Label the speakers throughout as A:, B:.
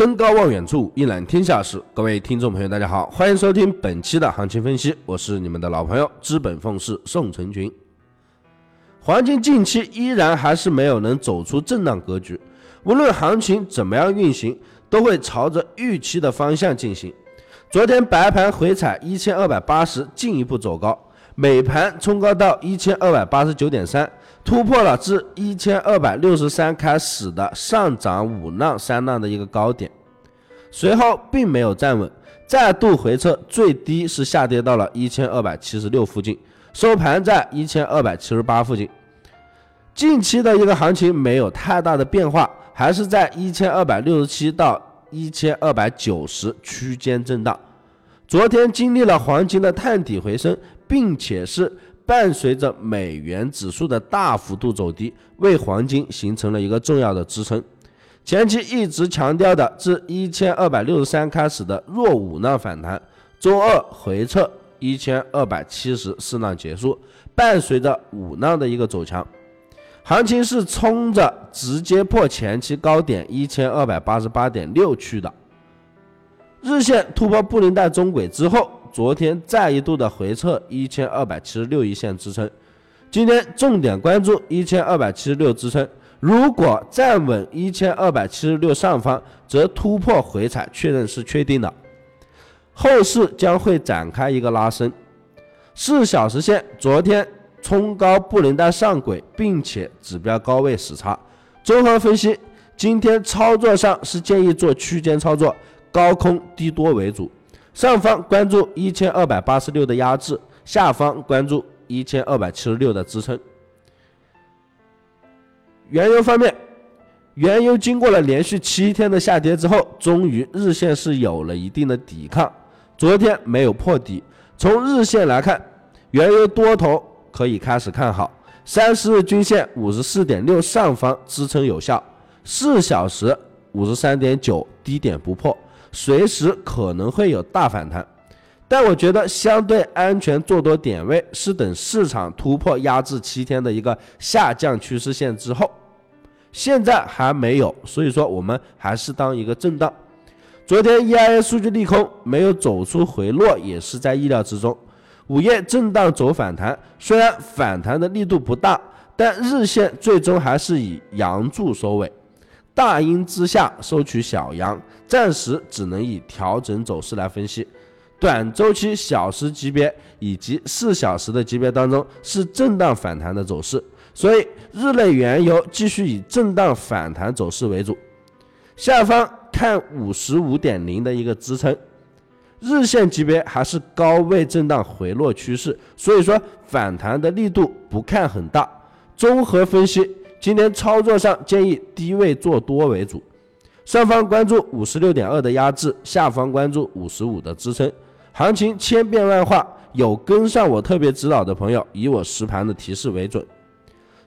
A: 登高望远处，一览天下事。各位听众朋友，大家好，欢迎收听本期的行情分析，我是你们的老朋友资本凤氏宋成群。黄金近期依然还是没有能走出震荡格局，无论行情怎么样运行，都会朝着预期的方向进行。昨天白盘回踩一千二百八十，进一步走高，美盘冲高到一千二百八十九点三。突破了自一千二百六十三开始的上涨五浪三浪的一个高点，随后并没有站稳，再度回撤，最低是下跌到了一千二百七十六附近，收盘在一千二百七十八附近。近期的一个行情没有太大的变化，还是在一千二百六十七到一千二百九十区间震荡。昨天经历了黄金的探底回升，并且是。伴随着美元指数的大幅度走低，为黄金形成了一个重要的支撑。前期一直强调的自一千二百六十三开始的弱五浪反弹，周二回撤一千二百七十四浪结束，伴随着五浪的一个走强，行情是冲着直接破前期高点一千二百八十八点六去的。日线突破布林带中轨之后。昨天再一度的回撤一千二百七十六一线支撑，今天重点关注一千二百七十六支撑，如果站稳一千二百七十六上方，则突破回踩确认是确定的，后市将会展开一个拉升。四小时线昨天冲高布林带上轨，并且指标高位死叉，综合分析，今天操作上是建议做区间操作，高空低多为主。上方关注一千二百八十六的压制，下方关注一千二百七十六的支撑。原油方面，原油经过了连续七天的下跌之后，终于日线是有了一定的抵抗。昨天没有破底，从日线来看，原油多头可以开始看好。三十日均线五十四点六上方支撑有效，四小时五十三点九低点不破。随时可能会有大反弹，但我觉得相对安全做多点位是等市场突破压制七天的一个下降趋势线之后，现在还没有，所以说我们还是当一个震荡。昨天 EIA 数据利空，没有走出回落也是在意料之中。午夜震荡走反弹，虽然反弹的力度不大，但日线最终还是以阳柱收尾。大阴之下收取小阳，暂时只能以调整走势来分析。短周期小时级别以及四小时的级别当中是震荡反弹的走势，所以日内原油继续以震荡反弹走势为主。下方看五十五点零的一个支撑，日线级别还是高位震荡回落趋势，所以说反弹的力度不看很大。综合分析。今天操作上建议低位做多为主，上方关注五十六点二的压制，下方关注五十五的支撑。行情千变万化，有跟上我特别指导的朋友，以我实盘的提示为准。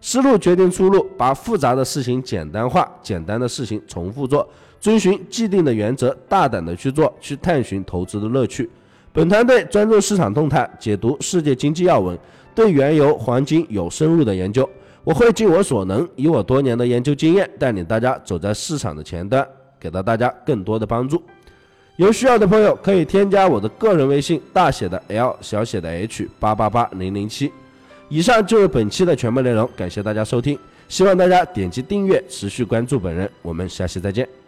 A: 思路决定出路，把复杂的事情简单化，简单的事情重复做，遵循既定的原则，大胆的去做，去探寻投资的乐趣。本团队专注市场动态，解读世界经济要闻，对原油、黄金有深入的研究。我会尽我所能，以我多年的研究经验，带领大家走在市场的前端，给到大家更多的帮助。有需要的朋友可以添加我的个人微信，大写的 L，小写的 H，八八八零零七。以上就是本期的全部内容，感谢大家收听，希望大家点击订阅，持续关注本人。我们下期再见。